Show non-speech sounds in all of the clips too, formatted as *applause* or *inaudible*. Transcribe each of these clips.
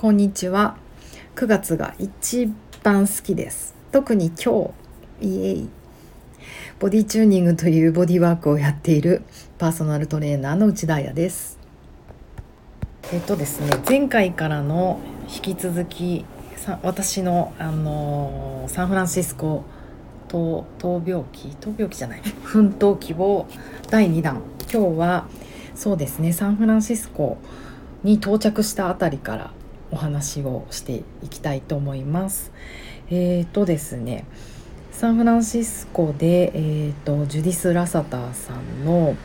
こんにちは。9月が一番好きです。特に今日イエイ。ボディチューニングというボディワークをやっているパーソナルトレーナーの内田彩です。えっとですね前回からの引き続き私の、あのサンフランシスコ闘闘病期闘病期じゃない。奮闘記を第2弾。今日はそうですねサンフランシスコに到着したあたりからお話をしていきたいと思います。えーとですねサンフランシスコで、えーと、ジュディス・ラサターさんの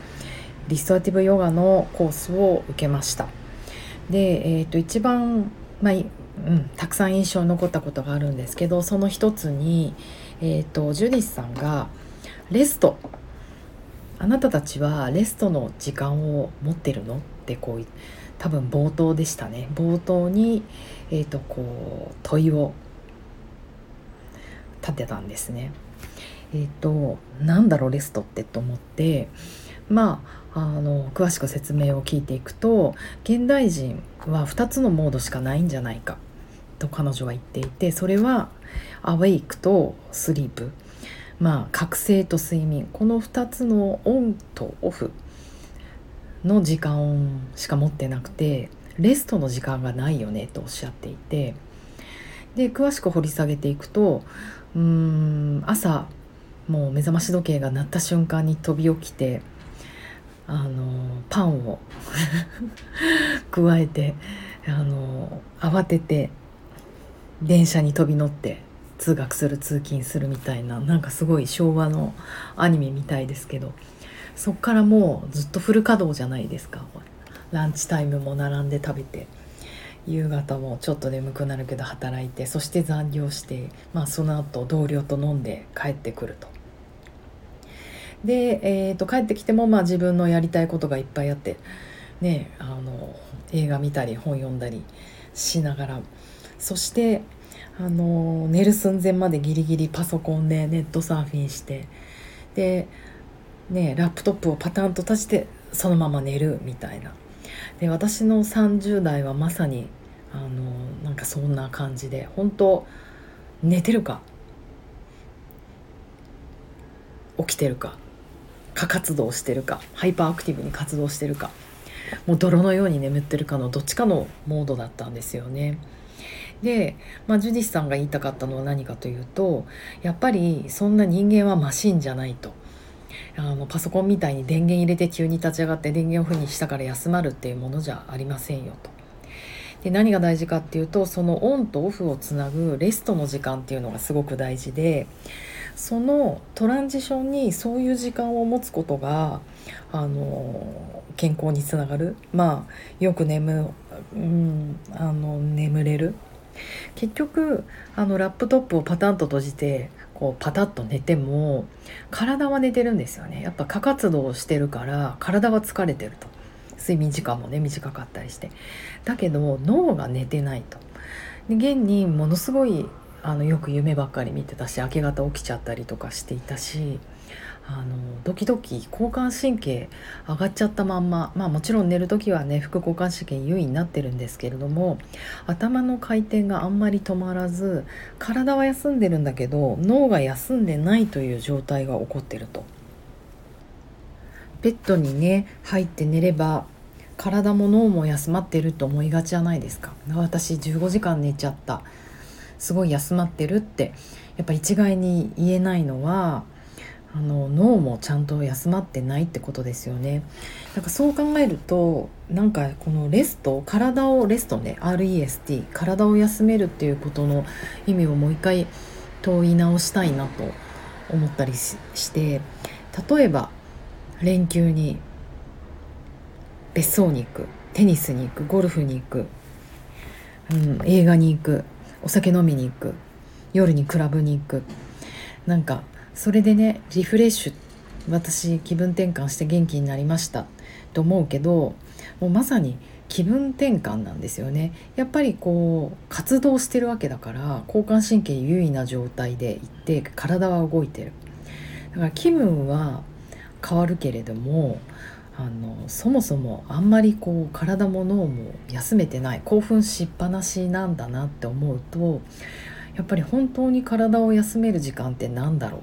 リストアティブヨガのコースを受けました。で、えーと、一番、まあうん、たくさん印象に残ったことがあるんですけどその一つに、えーとジュディスさんがレストあなたたちはレストの時間を持ってるの？ってこう多分冒頭でしたね。冒頭に、えーと、こう問いを立てたんですね。えっ、ー、となんだろうレストって？と思ってまああの詳しく説明を聞いていくと現代人は2つのモードしかないんじゃないかと彼女は言っていてそれはアウェイクとスリープまあ覚醒と睡眠。この2つのオンとオフの時間しか持ってなくてレストの時間がないよねとおっしゃっていてで詳しく掘り下げていくとうーん朝もう目覚まし時計が鳴った瞬間に飛び起きてあのパンを *laughs* 加えてあの慌てて電車に飛び乗って通学する通勤するみたいななんかすごい昭和のアニメみたいですけどそっからもうずっとフル稼働じゃないですか。ランチタイムも並んで食べて。夕方もちょっと眠くなるけど働いて。そして残業して、まあ、その後同僚と飲んで帰ってくると。で、えーと、帰ってきてもまあ自分のやりたいことがいっぱいあって。ねあの映画見たり本読んだりしながら。そしてあの寝る寸前までギリギリパソコンでネットサーフィンして。でねラップトップをパタンと立ちてそのまま寝るみたいなで私の30代はまさにあのなんかそんな感じで本当寝てるか起きてるか過活動してるか hyperactive に活動してるかもう泥のように眠ってるかのどっちかのモードだったんですよね。で、まあ、ジュディスさんが言いたかったのは何かというとやっぱりそんな人間はマシンじゃないと。あのパソコンみたいに電源入れて急に立ち上がって電源オフにしたから休まるっていうものじゃありませんよと。で何が大事かっていうとそのオンとオフをつなぐ rest の時間っていうのがすごく大事でそのトランジションにそういう時間を持つことがあの健康につながるまあよく眠,、うん、あの眠れる結局あのラップトップをパタンと閉じてこうパタッと寝ても体は寝てるんですよね。やっぱ過活動をしてるから体は疲れてると。睡眠時間もね短かったりして。だけど脳が寝てないと。で現にものすごいあのよく夢ばっかり見てたし明け方起きちゃったりとかしていたしあのドキドキ交感神経上がっちゃったまんま。まあもちろん寝る時はね副交感神経優位になってるんですけれども頭の回転があんまり止まらず体は休んでるんだけど脳が休んでないという状態が起こってると。ベッドにね入って寝れば体も脳も休まってると思いがちじゃないですか。私15時間寝ちゃった。すごい休まってるってやっぱ一概に言えないのはあの脳もちゃんと休まってないってことですよね。なんかそう考えるとなんかこのレスト体をレストね REST 体を休めるっていうことの意味をもう一回問い直したいなと思ったりして例えば連休に別荘に行くテニスに行くゴルフに行く、うん、映画に行くお酒飲みに行く夜にクラブに行くなんかそれでねリフレッシュ私気分転換して元気になりました。と思うけどもうまさに気分転換なんですよね。やっぱりこう活動してるわけだから交感神経優位な状態でいって体は動いてる。だから気分は変わるけれどもあのそもそもあんまりこう体も脳も休めてない興奮しっぱなしなんだなって思うとやっぱり本当に体を休める時間って何だろう？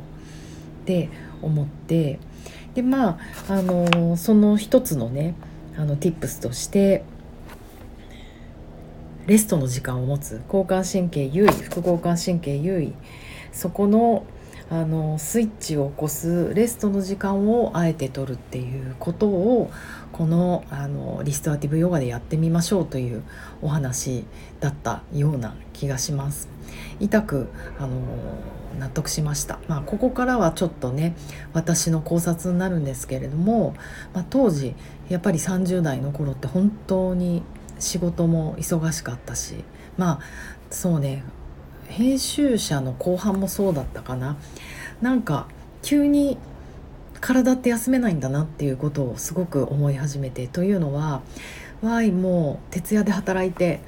って思ってでまああのその一つのねあの tips としてレストの時間を持つ交感神経優位副交感神経優位そこのあのスイッチを起こすレストの時間をあえて取るっていうことをこのあのリストアティブヨガでやってみましょうというお話だったような気がします。痛くあの納得しました、まあ、ここからはちょっとね私の考察になるんですけれども、まあ、当時やっぱり30代の頃って本当に仕事も忙しかったしまあそうね編集者の後半もそうだったかな。なんか急に体って休めないんだなっていうことをすごく思い始めて。というのはわいもう徹夜で働いて、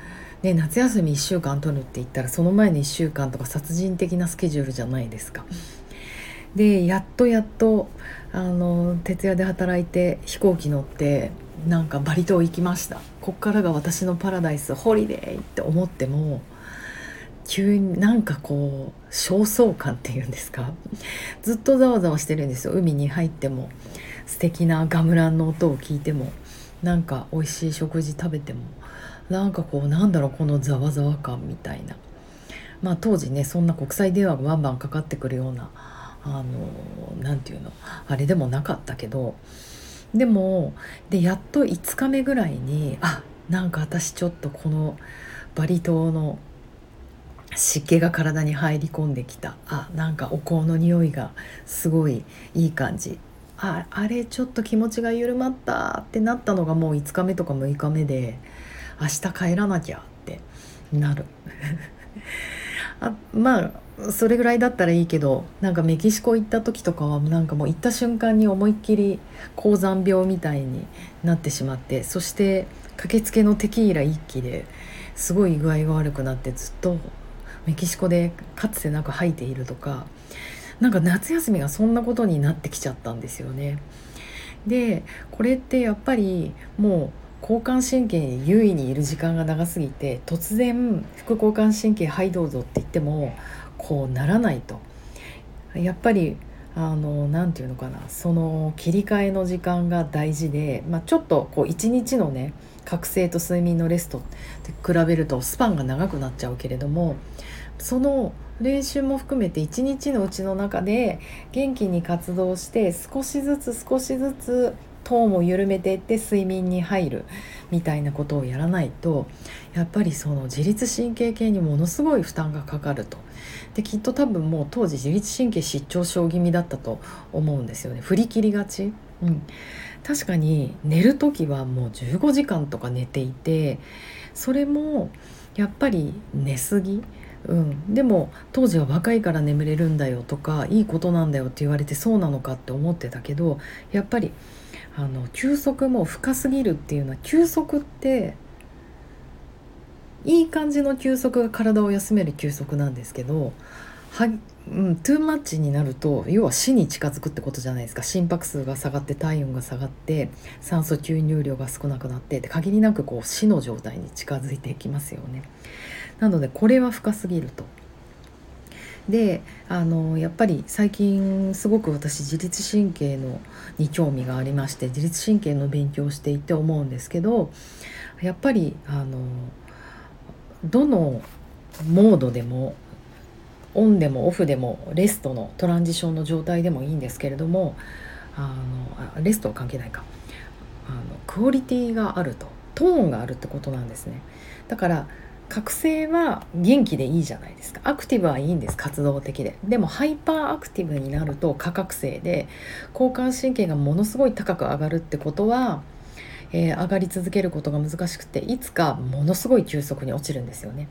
ね、夏休み1週間取るって言ったらその前に1週間とか殺人的なスケジュールじゃないですか。でやっとやっとあの徹夜で働いて飛行機乗ってなんかバリ島行きました。こっからが私のパラダイスホリデーって思っても急になんかこう焦燥感っていうんですか？ずっとざわざわしてるんですよ。海に入っても。素敵なガムランの音を聞いても。なんか美味しい食事食べても。なんかこうなんだろうこのざわざわ感みたいな。まあ当時ねそんな国際電話がバンバンかかってくるようなあの何て言うの？あれでもなかったけど。でもでやっと5日目ぐらいにあなんか私ちょっとこのバリ島の湿気が体に入り込んできた。あなんかお香の匂いがすごいいい感じ。ああれちょっと気持ちが緩まったってなったのがもう5日目とか6日目で明日帰らなきゃってなる。*laughs* あまあそれぐらいだったらいいけどなんかメキシコ行った時とかはなんかもう行った瞬間に思いっきり高山病みたいになってしまってそして駆けつけのテキーラ一気ですごい具合が悪くなってずっとメキシコでかつてなく吐いているとかなんか夏休みがそんなことになってきちゃったんですよね。でこれってやっぱりもう交感神経に優位にいる時間が長すぎて突然副交感神経はいどうぞって言ってもこうならないとやっぱりあの何て言うのかなその切り替えの時間が大事で、まあ、ちょっとこう一日のね覚醒と睡眠のレストって比べるとスパンが長くなっちゃうけれどもその練習も含めて一日のうちの中で元気に活動して少しずつ少しずつトーンを緩めていって睡眠に入るみたいなことをやらないとやっぱりその自律神経系にものすごい負担がかかると。できっと多分もう当時自律神経失調症気味だったと思うんですよね振り切りがち。うん、確かに寝る時はもう15時間とか寝ていてそれもやっぱり寝すぎうん、でも当時は若いから眠れるんだよとかいいことなんだよって言われてそうなのかって思ってたけどやっぱりあの休息も深すぎるっていうのは休息っていい感じの休息が体を休める休息なんですけどは、うん、トゥーマッチになると要は死に近づくってことじゃないですか心拍数が下がって体温が下がって酸素吸入量が少なくなってで限りなくこう死の状態に近づいていきますよね。なのでこれは深すぎると。であのやっぱり最近すごく私自律神経のに興味がありまして自律神経の勉強をしていて思うんですけどやっぱりあのどのモードでもオンでもオフでも rest の transition の状態でもいいんですけれどもあの rest は関係ないかあのクオリティがあるとトーンがあるってことなんですねだから覚醒は元気でいいじゃないですか。アクティブはいいんです活動的で。でも hyperactive になると過覚醒で交感神経がものすごい高く上がるってことは、えー、上がり続けることが難しくていつかものすごい急速に落ちるんですよね。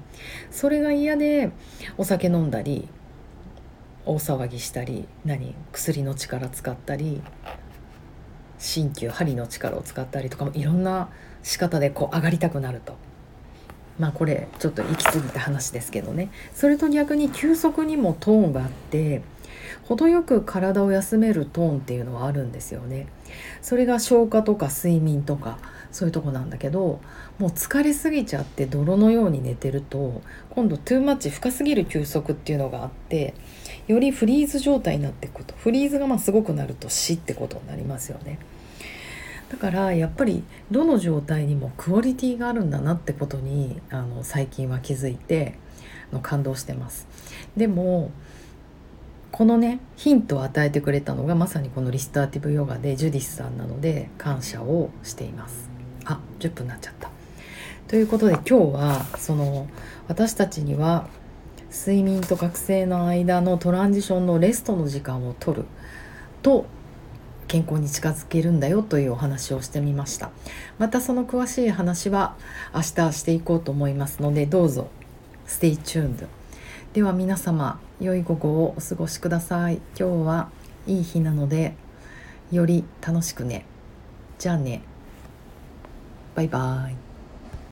それが嫌でお酒飲んだり大騒ぎしたり何薬の力使ったり鍼灸針の力を使ったりとかもいろんな仕方でこう上がりたくなると。まあこれちょっと行き過ぎた話ですけどね。それと逆に休息にもトーンがあって程よく体を休めるトーンっていうのはあるんですよね。それが消化とか睡眠とかそういうとこなんだけどもう疲れすぎちゃって泥のように寝てると今度トゥーマッチ深すぎる休息っていうのがあってよりフリーズ状態になっていくと。フリーズがまあすごくなると死ってことになりますよね。だからやっぱりどの状態にもクオリティがあるんだなってことにあの最近は気づいての感動してます。でもこのねヒントを与えてくれたのがまさにこのリスターティブヨガでジュディスさんなので感謝をしていますあ10分になっちゃったということで今日はその私たちには睡眠と覚醒の間のトランジションのレストの時間を取ると健康に近づけるんだよというお話をしてみました。またその詳しい話は明日していこうと思いますのでどうぞ stay tuned では皆様良い午後をお過ごしください。今日はいい日なのでより楽しくね。じゃあね。バイバーイ。